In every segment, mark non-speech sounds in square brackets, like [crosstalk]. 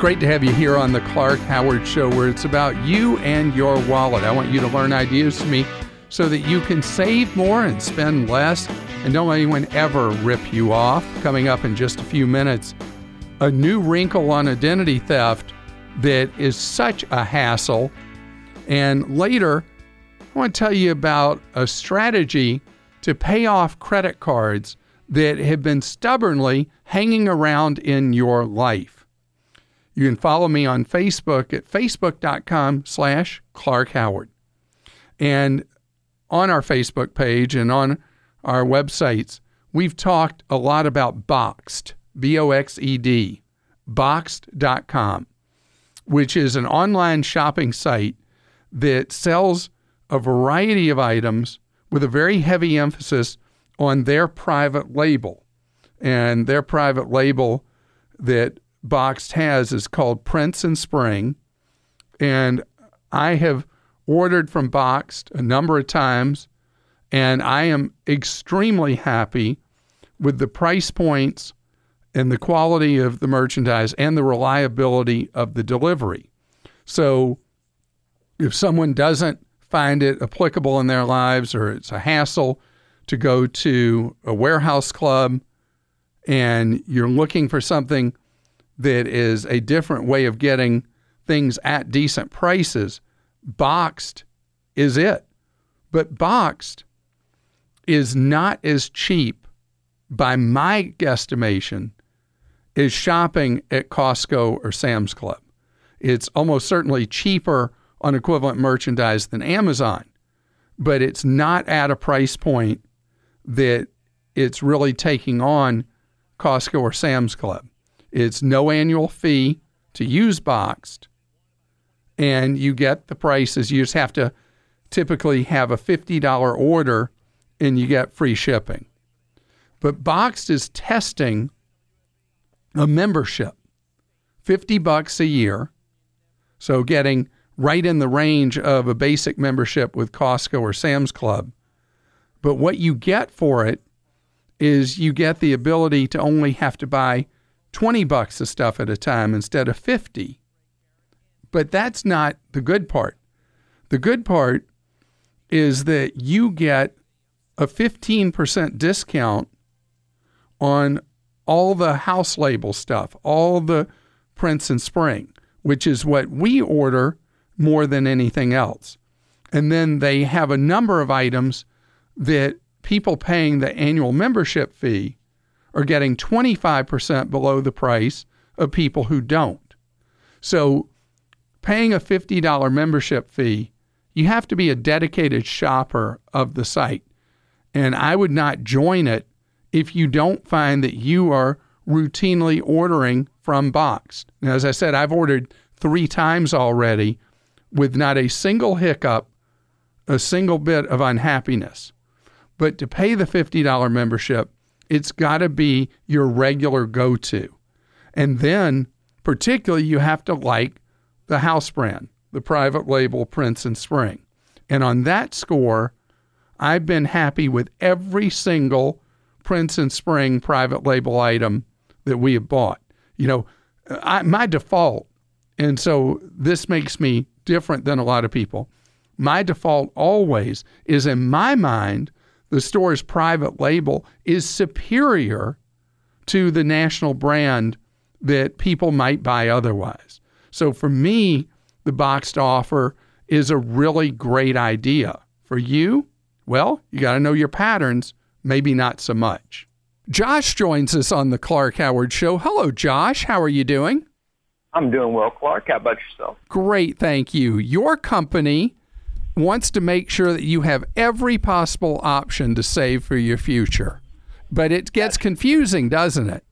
great to have you here on the Clark Howard Show, where it's about you and your wallet. I want you to learn ideas from me so that you can save more and spend less, and don't let anyone ever rip you off. Coming up in just a few minutes, a new wrinkle on identity theft that is such a hassle. And later, I want to tell you about a strategy to pay off credit cards that have been stubbornly hanging around in your life. You can follow me on Facebook at facebook.com slash Clark Howard. And on our Facebook page and on our websites, we've talked a lot about Boxed, B O X E D, Boxed.com, which is an online shopping site that sells a variety of items with a very heavy emphasis on their private label. And their private label that Boxed has is called Prince and Spring. And I have ordered from Boxed a number of times, and I am extremely happy with the price points and the quality of the merchandise and the reliability of the delivery. So if someone doesn't find it applicable in their lives or it's a hassle to go to a warehouse club and you're looking for something that is a different way of getting things at decent prices, boxed is it. But boxed is not as cheap by my guesstimation as shopping at Costco or Sam's Club. It's almost certainly cheaper on equivalent merchandise than Amazon, but it's not at a price point that it's really taking on Costco or Sam's Club. It's no annual fee to use Boxed, and you get the prices. You just have to typically have a $50 order and you get free shipping. But Boxed is testing a membership, 50 bucks a year. So getting right in the range of a basic membership with Costco or Sam's Club. But what you get for it is you get the ability to only have to buy 20 bucks of stuff at a time instead of 50. But that's not the good part. The good part is that you get a 15% discount on all the house label stuff, all the Prince and Spring, which is what we order more than anything else. And then they have a number of items that people paying the annual membership fee are getting 25% below the price of people who don't. So, paying a $50 membership fee, you have to be a dedicated shopper of the site. And I would not join it if you don't find that you are routinely ordering from Boxed. Now, as I said, I've ordered three times already with not a single hiccup, a single bit of unhappiness. But to pay the $50 membership, it's got to be your regular go to. And then, particularly, you have to like the house brand, the private label Prince and Spring. And on that score, I've been happy with every single Prince and Spring private label item that we have bought. You know, I, my default, and so this makes me different than a lot of people. My default always is in my mind, the store's private label is superior to the national brand that people might buy otherwise. So for me, the boxed offer is a really great idea. For you, well, you got to know your patterns, maybe not so much. Josh joins us on the Clark Howard Show. Hello, Josh. How are you doing? I'm doing well, Clark. How about yourself? Great, thank you. Your company wants to make sure that you have every possible option to save for your future. But it gets confusing, doesn't it?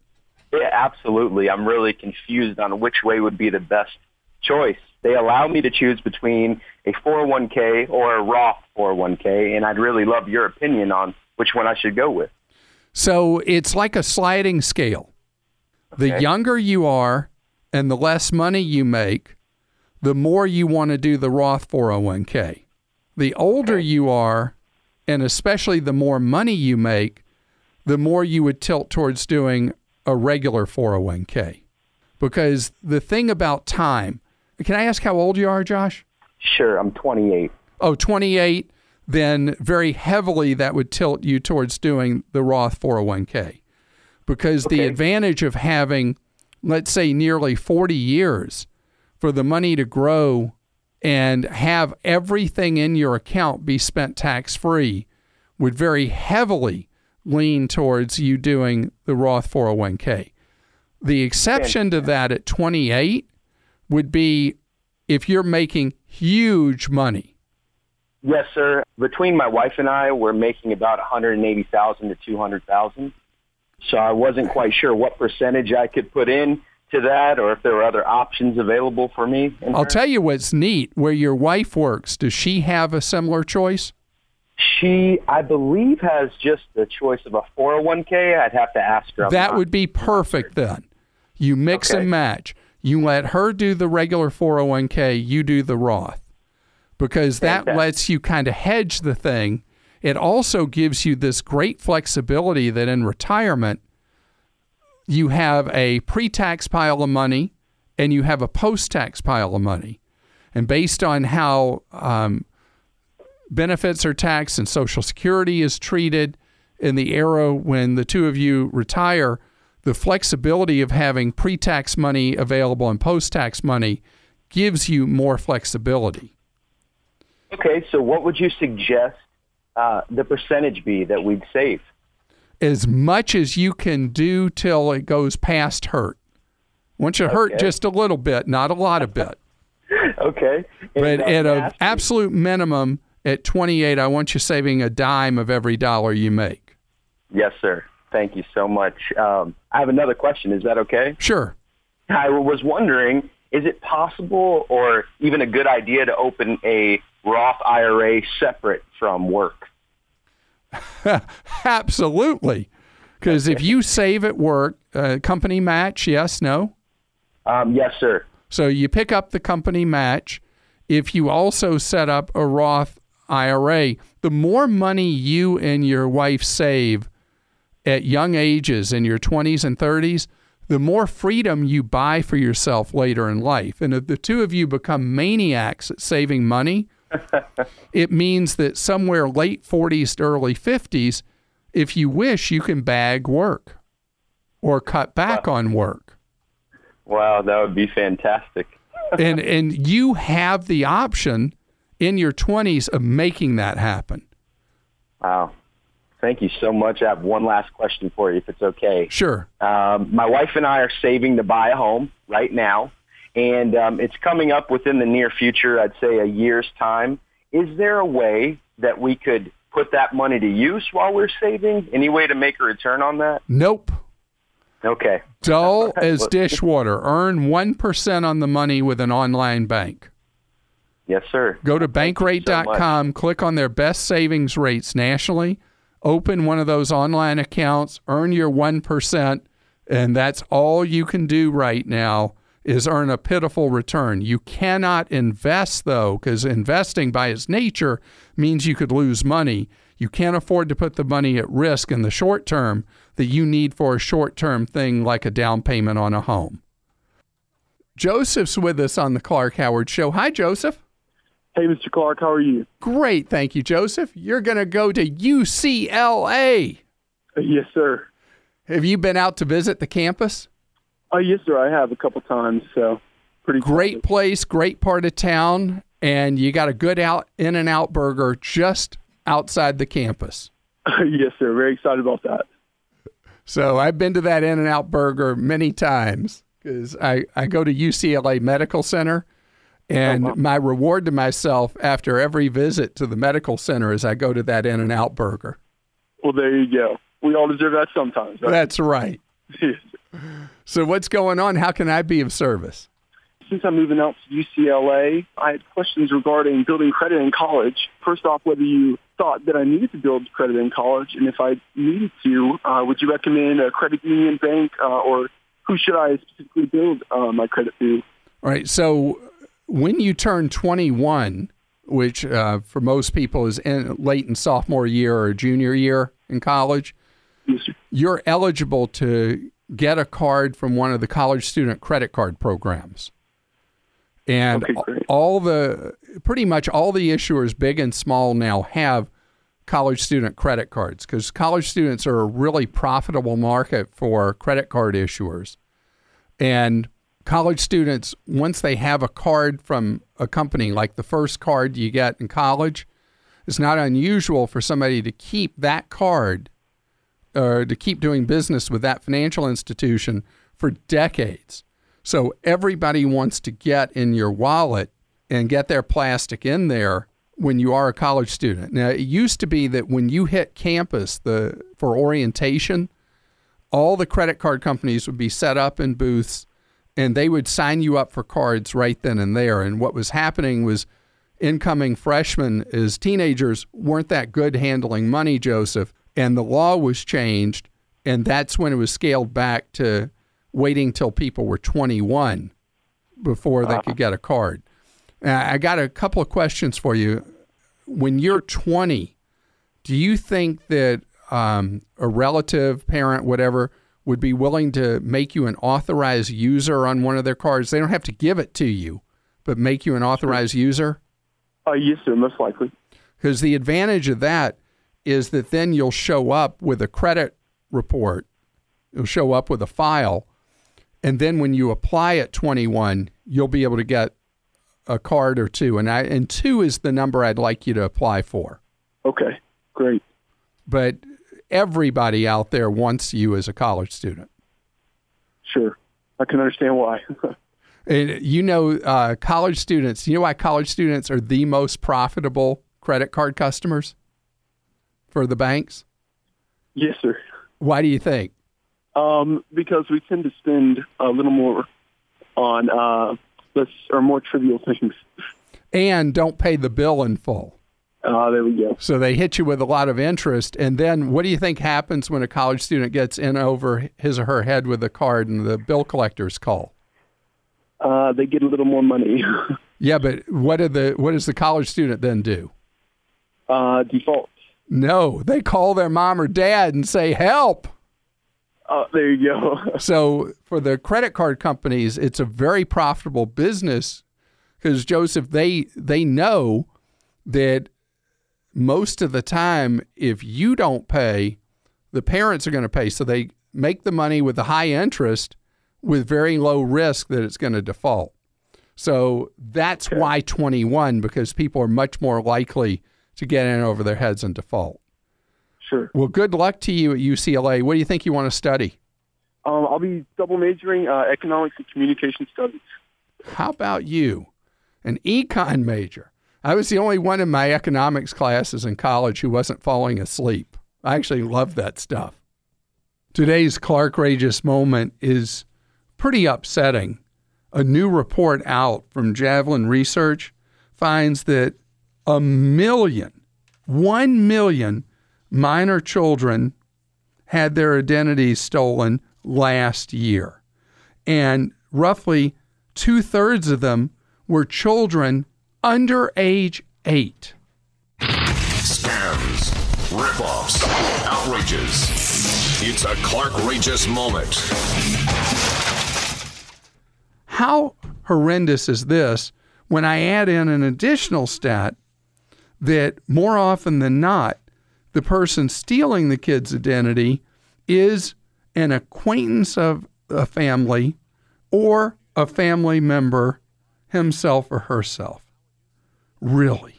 Yeah, absolutely. I'm really confused on which way would be the best choice. They allow me to choose between a 401k or a Roth 401k, and I'd really love your opinion on which one I should go with. So it's like a sliding scale. Okay. The younger you are, and the less money you make, the more you want to do the Roth 401k. The older you are, and especially the more money you make, the more you would tilt towards doing a regular 401k. because the thing about time, can I ask how old you are, Josh? Sure, I'm 28. Oh, 28, then very heavily that would tilt you towards doing the Roth 401k. Because the advantage of having, let's say, nearly 40 years for the money to grow and have everything in your account be spent tax free would very heavily lean towards you doing the Roth 401k. The exception to that at 28 would be if you're making huge money. Yes, sir. Between my wife and I, we're making about 180,000 to 200,000. So I wasn't quite sure what percentage I could put in to that or if there were other options available for me. I'll her. tell you what's neat where your wife works. Does she have a similar choice? She, I believe, has just the choice of a 401k. I'd have to ask her. That would be perfect then. You mix Okay. and match. You let her do the regular 401k, you do the Roth. Because that Fantastic. lets you kind of hedge the thing. It also gives you this great flexibility that in retirement, you have a pre tax pile of money and you have a post tax pile of money. And based on how um, benefits are taxed and Social Security is treated in the era when the two of you retire, the flexibility of having pre tax money available and post tax money gives you more flexibility. Okay, so what would you suggest uh, the percentage be that we'd save? As much as you can do till it goes past hurt. Once you hurt just a little bit, not a lot of bit. [laughs] Okay. But And, at an absolute minimum, at 28, I want you saving a dime of every dollar you make. Yes, sir. Thank you so much. Um, I have another question. Is that okay? Sure. I was wondering, is it possible or even a good idea to open a Roth IRA separate from work? [laughs] Absolutely. Because if you save at work, uh, company match, yes, no? Um, yes, sir. So you pick up the company match. If you also set up a Roth IRA, the more money you and your wife save at young ages in your 20s and 30s, the more freedom you buy for yourself later in life. And if the two of you become maniacs at saving money, it means that somewhere late 40s to early 50s, if you wish, you can bag work or cut back on work Wow, that would be fantastic. and and you have the option in your 20s of making that happen. Wow. Thank you so much. I have one last question for you, if it's okay. Sure. Um, my wife and I are saving to buy a home right now, and um, it's coming up within the near future, I'd say a year's time. Is there a way that we could put that money to use while we're saving? Any way to make a return on that? Nope. Okay. Dull [laughs] as dishwater. Earn 1% on the money with an online bank. Yes, sir. Go to you so bankrate.com, click on their best savings rates nationally, open one of those online accounts, earn your 1%, and that's all you can do right now is earn a pitiful return. You cannot invest though cuz investing by its nature means you could lose money. You can't afford to put the money at risk in the short term that you need for a short-term thing like a down payment on a home. Joseph's with us on the Clark Howard show. Hi Joseph. Hey, Mr. Clark, how are you? Great. Thank you, Joseph. You're going to go to UCLA. Yes, sir. Have you been out to visit the campus? Uh, yes, sir. I have a couple times, so pretty Great place, great part of town, and you got a good out in and out burger just outside the campus. [laughs] yes, sir. Very excited about that. So I've been to that In and Out Burger many times because I, I go to UCLA Medical Center. And wow. my reward to myself after every visit to the medical center is I go to that In and Out Burger. Well, there you go. We all deserve that sometimes, right? That's right. [laughs] So what's going on? How can I be of service? Since I'm moving out to UCLA, I had questions regarding building credit in college. First off, whether you thought that I needed to build credit in college, and if I needed to, uh, would you recommend a credit union bank, uh, or who should I specifically build uh, my credit through? All right. So when you turn 21, which uh, for most people is in, late in sophomore year or junior year in college, Yes, you're eligible to get a card from one of the college student credit card programs. And Okay, all the pretty much all the issuers, big and small, now have college student credit cards because college students are a really profitable market for credit card issuers. And college students, once they have a card from a company, like the first card you get in college, it's not unusual for somebody to keep that card or to keep doing business with that financial institution for decades. So everybody wants to get in your wallet and get their plastic in there when you are a college student. Now, it used to be that when you hit campus the for orientation, all the credit card companies would be set up in booths and they would sign you up for cards right then and there. And what was happening was incoming freshmen as teenagers weren't that good handling money, Joseph, and the law was changed and that's when it was scaled back to waiting till people were 21 before they could get a card. Uh, I got a couple of questions for you. When you're 20, do you think that um, a relative, parent, whatever, would be willing to make you an authorized user on one of their cards? They don't have to give it to you, but make you an authorized user? Uh, yes, sir, most likely. Because the advantage of that is that then you'll show up with a credit report, you'll show up with a file, and then when you apply at 21, you'll be able to get a card or two. And I and two is the number I'd like you to apply for. Okay, great. But everybody out there wants you as a college student. Sure. I can understand why. [laughs] And you know, uh, college students, you know why college students are the most profitable credit card customers for the banks? yes, sir. Why do you think? Um, because we tend to spend a little more on uh, less or more trivial things. And don't pay the bill in full. Uh, there we go. So they hit you with a lot of interest. And then what do you think happens when a college student gets in over his or her head with a card and the bill collectors call? Uh, they get a little more money. [laughs] Yeah, but what did the what does the college student then do? uh, default. No, they call their mom or dad and say help. Uh, there you go. [laughs] So for the credit card companies, it's a very profitable business because Joseph, they they know that most of the time, if you don't pay, the parents are going to pay. So they make the money with the high interest with very low risk that it's going to default. So that's why 21 because people are much more likely to get in over their heads and default. sure. Well, good luck to you at UCLA. What do you think you want to study? Um, I'll be double majoring uh, economics and communication studies. How about you? An econ major. I was the only one in my economics classes in college who wasn't falling asleep. I actually love that stuff. Today's Clark Rageous moment is pretty upsetting. A new report out from Javelin Research finds that a million, one million minor children had their identities stolen last year. And roughly two thirds of them were children under age eight. Scams, ripoffs, outrages. It's a Clark Rageous moment. How horrendous is this when I add in an additional stat that more often than not, the person stealing the kid's identity is an acquaintance of a family or a family member himself or herself. Really.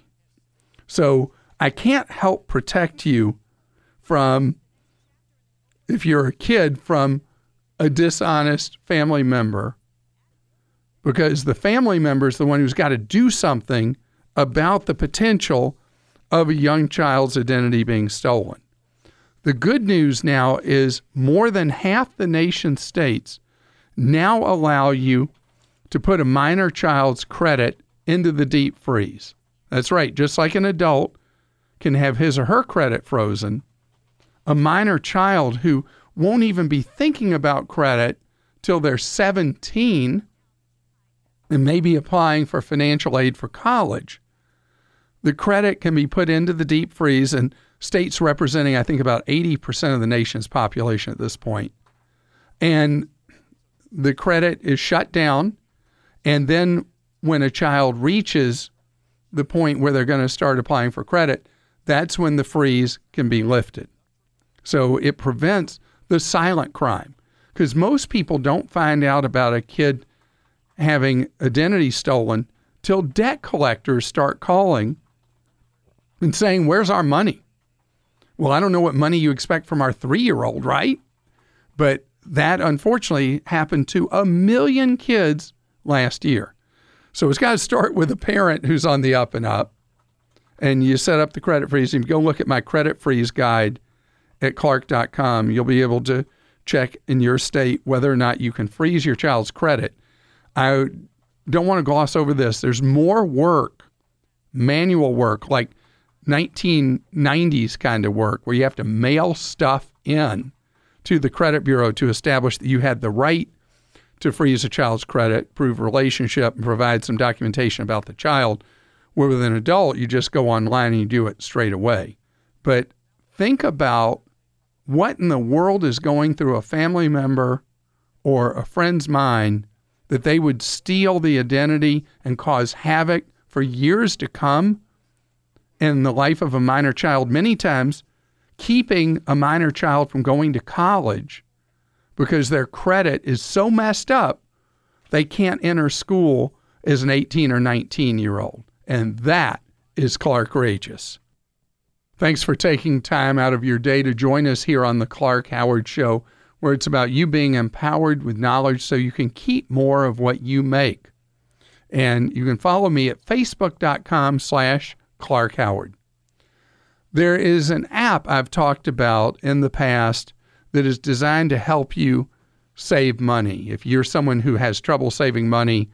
So I can't help protect you from, if you're a kid, from a dishonest family member because the family member is the one who's got to do something about the potential of a young child's identity being stolen. The good news now is more than half the nation states now allow you to put a minor child's credit into the deep freeze. That's right, just like an adult can have his or her credit frozen, a minor child who won't even be thinking about credit till they're 17 and maybe applying for financial aid for college, the credit can be put into the deep freeze, and states representing, I think, about 80% of the nation's population at this point and the credit is shut down. And then when a child reaches the point where they're going to start applying for credit, that's when the freeze can be lifted. So it prevents the silent crime because most people don't find out about a kid having identity stolen till debt collectors start calling and saying, Where's our money? Well, I don't know what money you expect from our three year old, right? But that unfortunately happened to a million kids last year. So it's got to start with a parent who's on the up and up. And you set up the credit freeze. And go look at my credit freeze guide at clark.com. You'll be able to check in your state whether or not you can freeze your child's credit. I don't want to gloss over this. There's more work, manual work, like 1990s kind of work, where you have to mail stuff in to the credit bureau to establish that you had the right to freeze a child's credit, prove relationship, and provide some documentation about the child. Where with an adult, you just go online and you do it straight away. But think about what in the world is going through a family member or a friend's mind that they would steal the identity and cause havoc for years to come in the life of a minor child, many times keeping a minor child from going to college because their credit is so messed up they can't enter school as an 18 or 19 year old. And that is Clark Rageous. Thanks for taking time out of your day to join us here on the Clark Howard Show where it's about you being empowered with knowledge so you can keep more of what you make. And you can follow me at facebook.com slash Clark Howard. There is an app I've talked about in the past that is designed to help you save money. If you're someone who has trouble saving money,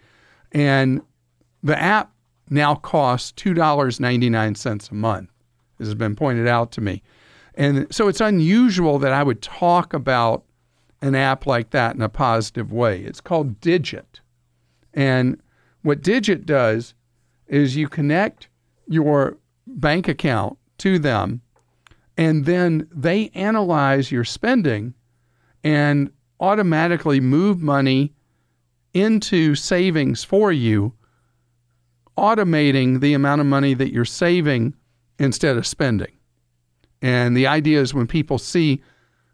and the app now costs $2.99 a month, This has been pointed out to me. And so it's unusual that I would talk about an app like that in a positive way. It's called Digit. And what Digit does is you connect your bank account to them, and then they analyze your spending and automatically move money into savings for you, automating the amount of money that you're saving instead of spending. And the idea is when people see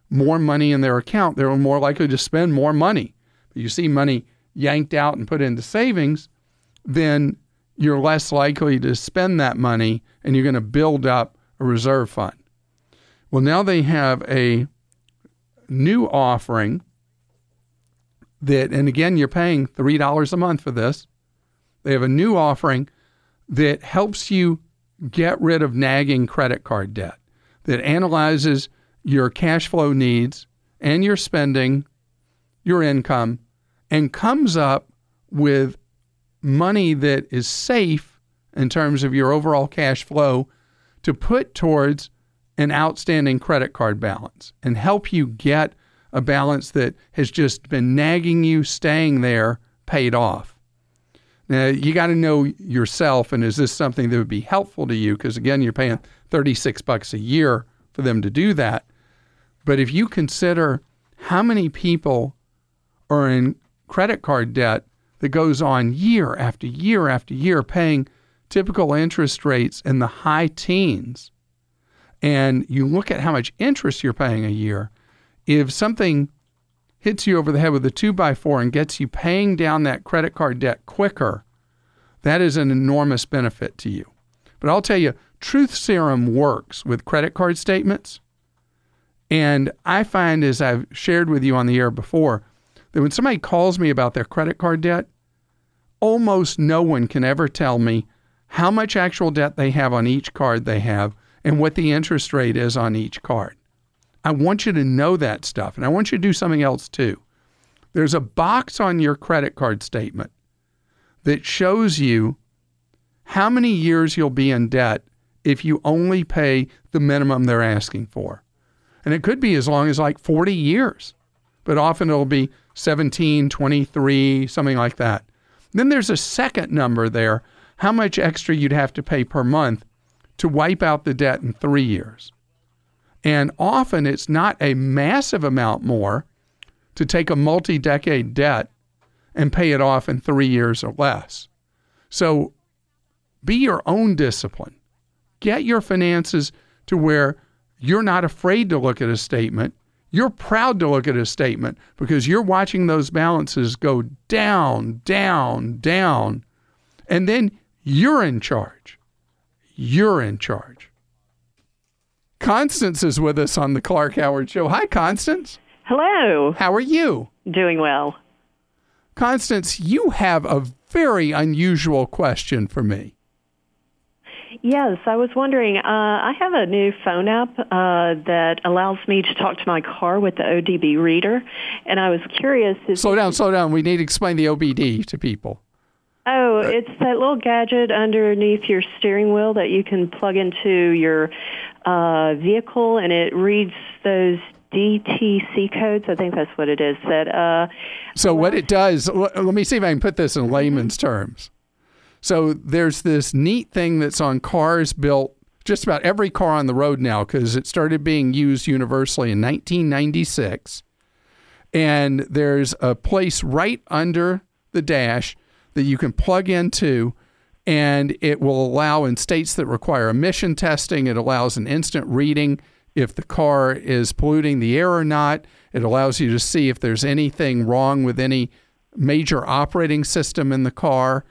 more money in their account, they're more likely to spend more money. But you see money yanked out and put into savings, then you're less likely to spend that money and you're going to build up a reserve fund. Well, now they have a new offering that, and again, you're paying $3 a month for this. They have a new offering that helps you get rid of nagging credit card debt, that analyzes your cash flow needs and your spending, your income, and comes up with money that is safe in terms of your overall cash flow to put towards an outstanding credit card balance and help you get a balance that has just been nagging you, staying there, paid off. Now, you got to know yourself and is this something that would be helpful to you? Because again, you're paying 36 bucks a year for them to do that. But if you consider how many people are in credit card debt that goes on year after year after year, paying typical interest rates in the high teens, and you look at how much interest you're paying a year, if something hits you over the head with a two by four and gets you paying down that credit card debt quicker, that is an enormous benefit to you. But I'll tell you, Truth Serum works with credit card statements. And I find, as I've shared with you on the air before, that when somebody calls me about their credit card debt, almost no one can ever tell me how much actual debt they have on each card they have and what the interest rate is on each card. I want you to know that stuff. And I want you to do something else too. There's a box on your credit card statement that shows you how many years you'll be in debt if you only pay the minimum they're asking for. And it could be as long as like 40 years, but often it'll be 17, 23, something like that. Then there's a second number there how much extra you'd have to pay per month to wipe out the debt in three years. And often it's not a massive amount more, to take a multi decade debt and pay it off in three years or less. So be your own discipline. Get your finances to where you're not afraid to look at a statement. You're proud to look at a statement because you're watching those balances go down, down, down. And then you're in charge. You're in charge. Constance is with us on the Clark Howard Show. Hi, Constance. Hello. How are you? Doing well. Constance, you have a very unusual question for me. Yes, I was wondering. Uh, I have a new phone app uh, that allows me to talk to my car with the ODB reader, and I was curious. Slow down, slow down. We need to explain the OBD to people. oh, it's that little gadget underneath your steering wheel that you can plug into your uh, vehicle, and it reads those DTC codes. I think that's what it is. That uh, So what it does, let me see if I can put this in layman's terms. So there's this neat thing that's on cars built just about every car on the road now because it started being used universally in 1996. And there's a place right under the dash that you can plug into and it will allow in states that require emission testing it allows an instant reading if the car is polluting the air or not it allows you to see if there's anything wrong with any major operating system in the car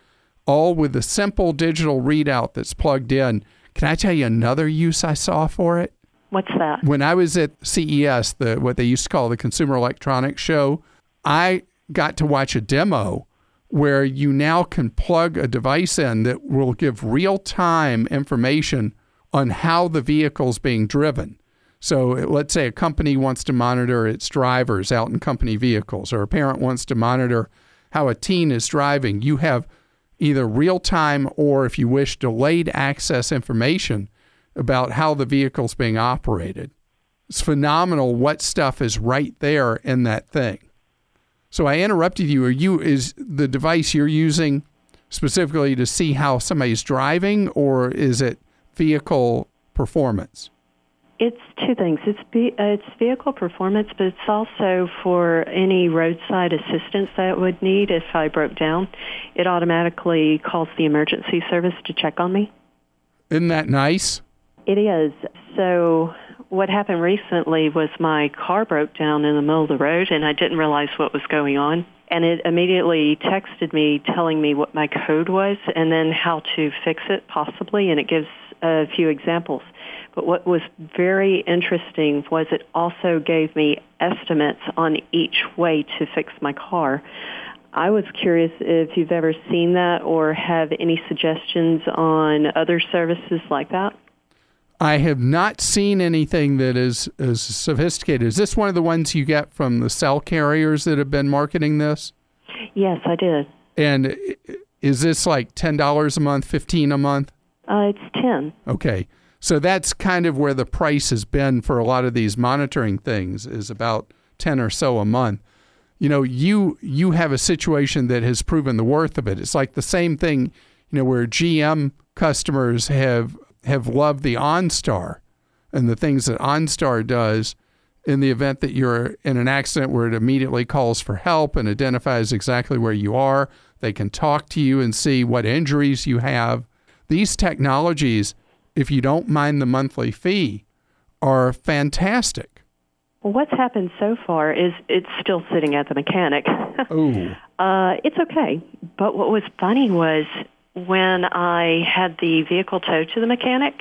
all with a simple digital readout that's plugged in can i tell you another use i saw for it what's that? when I was at CES, the what they used to call the Consumer Electronics Show, I got to watch a demo where you now can plug a device in that will give real-time information on how the vehicle's being driven. So let's say a company wants to monitor its drivers out in company vehicles, or a parent wants to monitor how a teen is driving. You have either real time or, if you wish, delayed access information about how the vehicle's being operated. It's phenomenal what stuff is right there in that thing. So I interrupted you. Are you is the device you're using specifically to see how somebody's driving, or is it vehicle performance? It's two things. It's be, uh, it's vehicle performance, but it's also for any roadside assistance that I would need if I broke down. It automatically calls the emergency service to check on me. Isn't that nice? It is. So what happened recently was my car broke down in the middle of the road and I didn't realize what was going on. And it immediately texted me telling me what my code was and then how to fix it possibly and it gives a few examples. But what was very interesting was it also gave me estimates on each way to fix my car. I was curious if you've ever seen that or have any suggestions on other services like that. I have not seen anything that is as sophisticated. Is this one of the ones you get from the cell carriers that have been marketing this? Yes, I did. And is this like ten dollars a month, fifteen a month? Uh, it's 10. Okay. So that's kind of where the price has been for a lot of these monitoring things is about 10 or so a month. You know, you you have a situation that has proven the worth of it. It's like the same thing, you know, where GM customers have have loved the OnStar and the things that OnStar does in the event that you're in an accident where it immediately calls for help and identifies exactly where you are. They can talk to you and see what injuries you have. These technologies, if you don't mind the monthly fee, are fantastic. Well, what's happened so far is it's still sitting at the mechanic. [laughs] Oh, uh, it's okay. But what was funny was when I had the vehicle towed to the mechanic,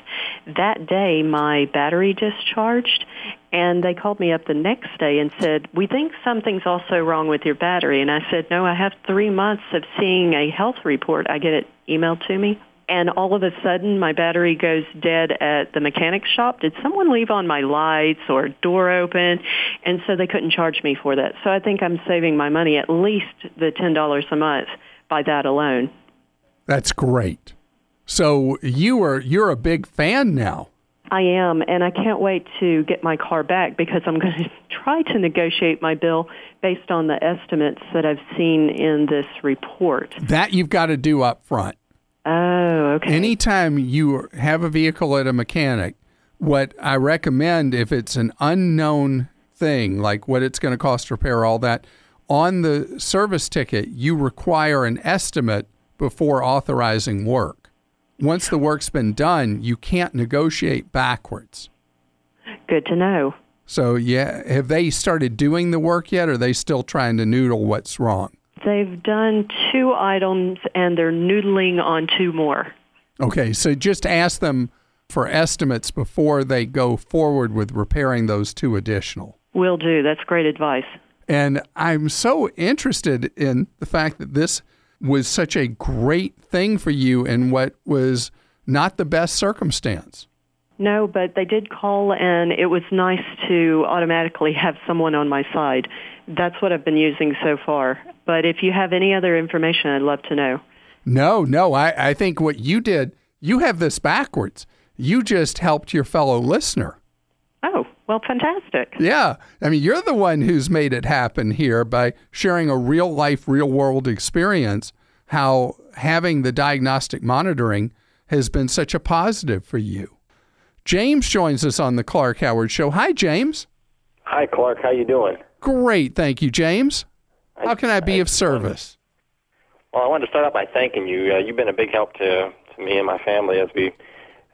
that day my battery discharged and they called me up the next day and said, we think something's also wrong with your battery. And I said, no, I have three months of seeing a health report. I get it emailed to me. And all of a sudden, my battery goes dead at the mechanic shop. Did someone leave on my lights or door open? And so they couldn't charge me for that. So I think I'm saving my money at least the $10 a month by that alone. that's great. So you are you're a big fan now. I am, and I can't wait to get my car back because I'm going [laughs] to try to negotiate my bill based on the estimates that I've seen in this report. That you've got to do up front. Oh, okay. Anytime you have a vehicle at a mechanic, what I recommend if it's an unknown thing, like what it's going to cost to repair, all that. On the service ticket, you require an estimate before authorizing work. Once the work's been done, you can't negotiate backwards. Good to know. So, yeah, have they started doing the work yet, or are they still trying to noodle what's wrong? They've done two items and they're noodling on two more. Okay, so just ask them for estimates before they go forward with repairing those two additional. Will do. That's great advice. And I'm so interested in the fact that this was such a great thing for you in what was not the best circumstance. No, but they did call, and it was nice to automatically have someone on my side. That's what I've been using so far. But if you have any other information, I'd love to know. No, no. I, I think what you did, you have this backwards. You just helped your fellow listener. Oh, well, fantastic. Yeah. I mean, you're the one who's made it happen here by sharing a real life, real world experience, how having the diagnostic monitoring has been such a positive for you. James joins us on the Clark Howard Show. Hi, James. Hi, Clark. How you doing? Great. Thank you, James. How can I be of service? Well, I wanted to start out by thanking you. Uh, you've been a big help to, to me and my family as we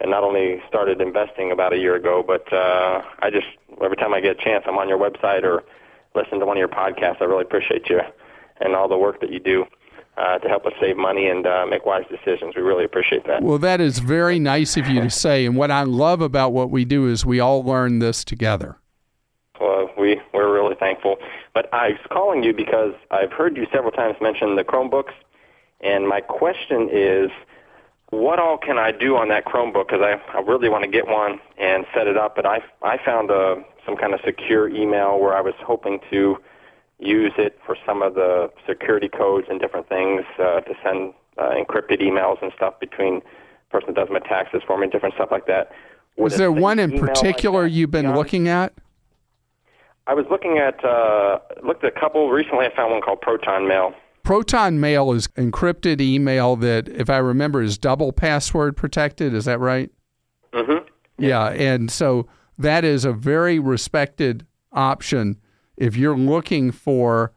and not only started investing about a year ago, but uh, I just every time I get a chance, I'm on your website or listen to one of your podcasts. I really appreciate you and all the work that you do uh, to help us save money and uh, make wise decisions. We really appreciate that. Well, that is very nice of you to say. And what I love about what we do is we all learn this together. Well, we we're really thankful. But I was calling you because I've heard you several times mention the Chromebooks, and my question is, what all can I do on that Chromebook? Because I I really want to get one and set it up. But I I found a some kind of secure email where I was hoping to use it for some of the security codes and different things uh, to send uh, encrypted emails and stuff between the person that does my taxes for me, different stuff like that. Would Is there one in email like particular you've been be looking at? I was looking at uh, looked at a couple recently. I found one called Proton Mail. Proton Mail is encrypted email that, if I remember, is double password protected. Is that right? Mm-hmm. Yeah. And so that is a very respected option if you're looking for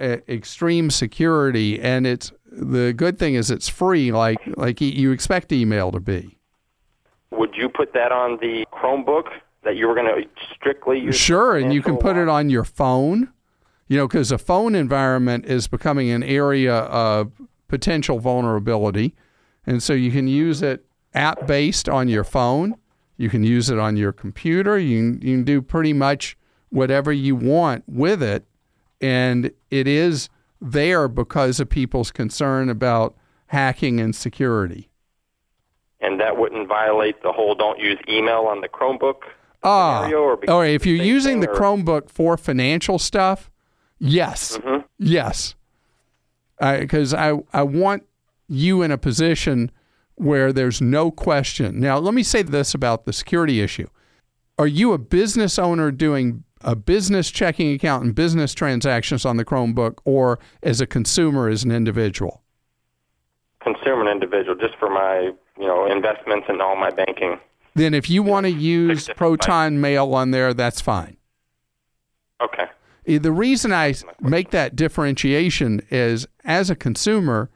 uh, extreme security. And it's the good thing is it's free, like like you expect email to be. Would you put that on the Chromebook that you were going to strictly use? Sure, and you can put it on your phone. You know, because a phone environment is becoming an area of potential vulnerability, and so you can use it app based on your phone. You can use it on your computer. You can, you can do pretty much whatever you want with it, and it is there because of people's concern about hacking and security. and that wouldn't violate the whole "don't use email" on the Chromebook Ah, scenario. Or all right. If you're using the or- Chromebook for financial stuff, yes, Mhm. yes, because I I want you in a position where there's no question. Now, let me say this about the security issue: Are you a business owner doing a business checking account and business transactions on the Chromebook, or as a consumer, as an individual? consumer and individual, just for my you know investments and all my banking. Then, if you want to use Proton Mail on there, that's fine. Okay. Uh, The reason I make that differentiation is as a consumer,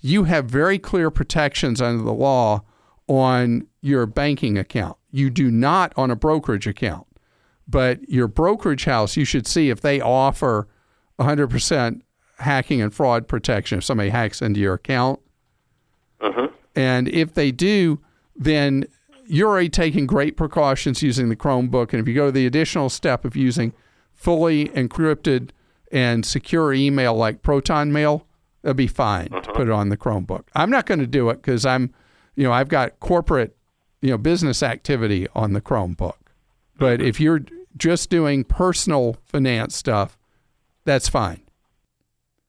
you have very clear protections under the law on your banking account. You do not on a brokerage account. But your brokerage house, you should see if they offer 100% hacking and fraud protection if somebody hacks into your account. hmm And if they do, then you're already taking great precautions using the Chromebook. And if you go to the additional step of using fully encrypted and secure email like Proton Mail, that'll be fine to uh-huh. put it on the Chromebook. I'm not going to do it because I'm, you know, I've got corporate, you know, business activity on the Chromebook. But if you're just doing personal finance stuff, that's fine.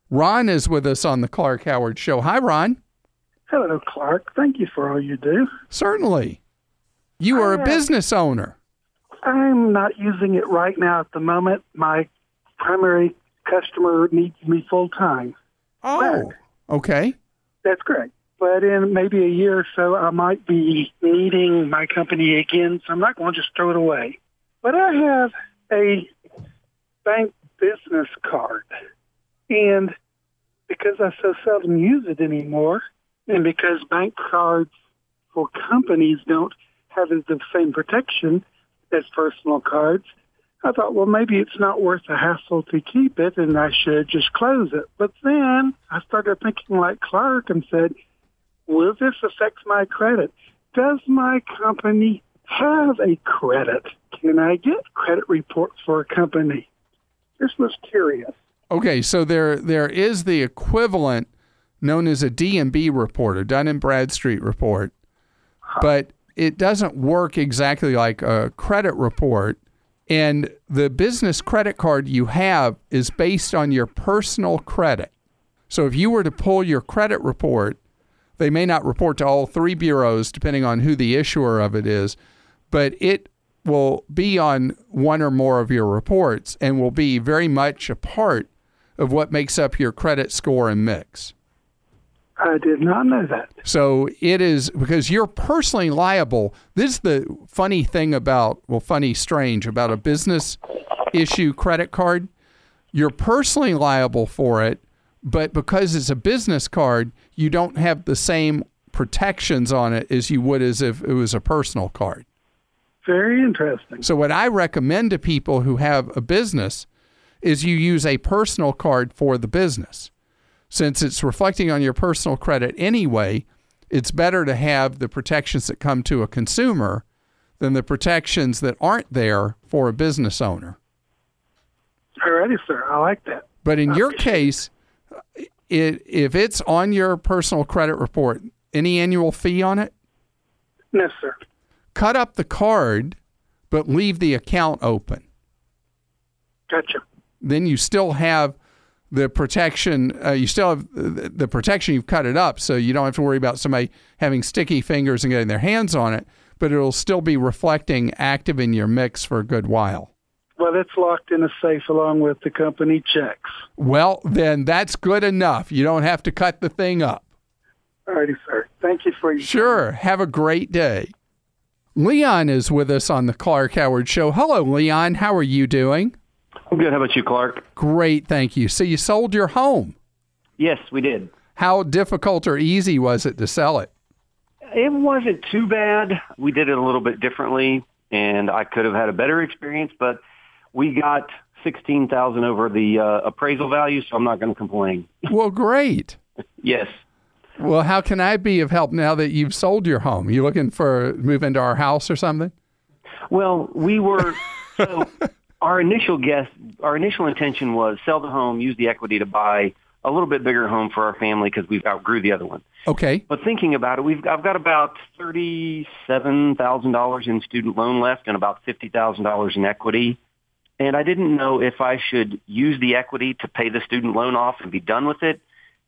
Ron is with us on the Clark Howard Show. Hi, Ron. Hello, Clark. Thank you for all you do. Certainly. You are a Uh, business owner. I'm not using it right now at the moment. My primary customer needs me full time. Oh, okay. That's correct. But in maybe a year or so, I might be needing my company again, so I'm not going to just throw it away. But I have a bank business card. And because I so seldom use it anymore, and because bank cards for companies don't have the same protection as personal cards, I thought, well, maybe it's not worth the hassle to keep it and I should just close it. But then I started thinking like Clark and said, will this affect my credit? Does my company have a credit? Can I get credit reports for a company? This was curious. Okay, so there there is the equivalent known as a D&B report, a Dun and Bradstreet report, but it doesn't work exactly like a credit report. And the business credit card you have is based on your personal credit. So if you were to pull your credit report, they may not report to all three bureaus, depending on who the issuer of it is, but it will be on one or more of your reports and will be very much a part of what makes up your credit score and mix. I did not know that. So it is because you're personally liable. This is the funny thing about, well, funny, strange about a business issue credit card. You're personally liable for it, but because it's a business card, you don't have the same protections on it as you would as if it was a personal card. Very interesting. So, what I recommend to people who have a business is you use a personal card for the business. Since it's reflecting on your personal credit anyway, it's better to have the protections that come to a consumer than the protections that aren't there for a business owner. Alrighty, sir. I like that. But in your case, it, if it's on your personal credit report, any annual fee on it? No, sir. Cut up the card, but leave the account open. Gotcha. Then you still have the protection. Uh, you still have the, protection. You've cut it up, so you don't have to worry about somebody having sticky fingers and getting their hands on it. But it'll still be reflecting active in your mix for a good while. Well, it's locked in a safe along with the company checks. Well, then that's good enough. You don't have to cut the thing up. Alrighty, sir. Thank you for your Sure. Have a great day. Leon is with us on the Clark Howard Show. Hello, Leon. How are you doing? I'm good. How about you, Clark? Great, thank you. So you sold your home. Yes, we did. How difficult or easy was it to sell it? It wasn't too bad. We did it a little bit differently, and I could have had a better experience, but we got sixteen thousand over the uh, appraisal value, so I'm not going to complain. [laughs] Well, great. yes. Well, how can I be of help now that you've sold your home? You looking for move into our house or something? Well, we were so [laughs] our initial guess, our initial intention was sell the home, use the equity to buy a little bit bigger home for our family because we've outgrew the other one. Okay. But thinking about it, we've I've got about thirty-seven thousand dollars in student loan left and about fifty thousand dollars in equity. And I didn't know if I should use the equity to pay the student loan off and be done with it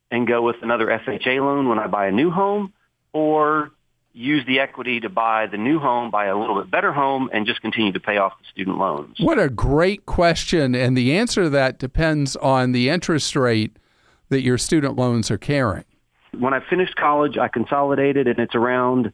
and go with another FHA loan when I buy a new home or use the equity to buy the new home, buy a little bit better home, and just continue to pay off the student loans. What a great question. And the answer to that depends on the interest rate that your student loans are carrying. When I finished college, I consolidated, and it's around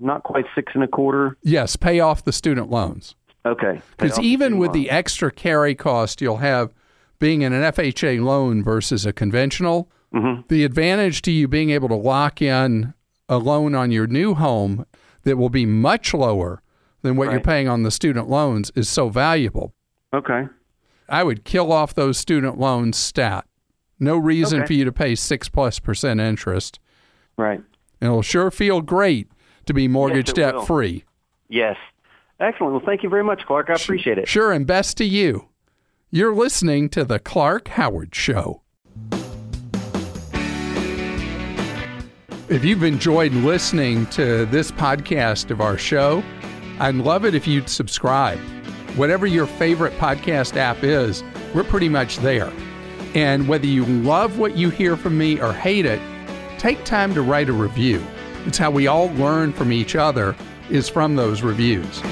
not quite six and a quarter. Yes, pay off the student loans. Okay. Because even with the extra carry cost you'll have being in an FHA loan versus a conventional, mm-hmm. the advantage to you being able to lock in a loan on your new home that will be much lower than what Right. you're paying on the student loans is so valuable. Okay. I would kill off those student loans stat. No reason Okay. for you to pay six plus percent interest. Right. And it'll sure feel great to be mortgage it debt will. free. Yes. Excellent. Well, thank you very much, Clark. I appreciate it. Sure, and best to you. You're listening to The Clark Howard Show. If you've enjoyed listening to this podcast of our show, I'd love it if you'd subscribe. Whatever your favorite podcast app is, we're pretty much there. And whether you love what you hear from me or hate it, take time to write a review. It's how we all learn from each other is from those reviews.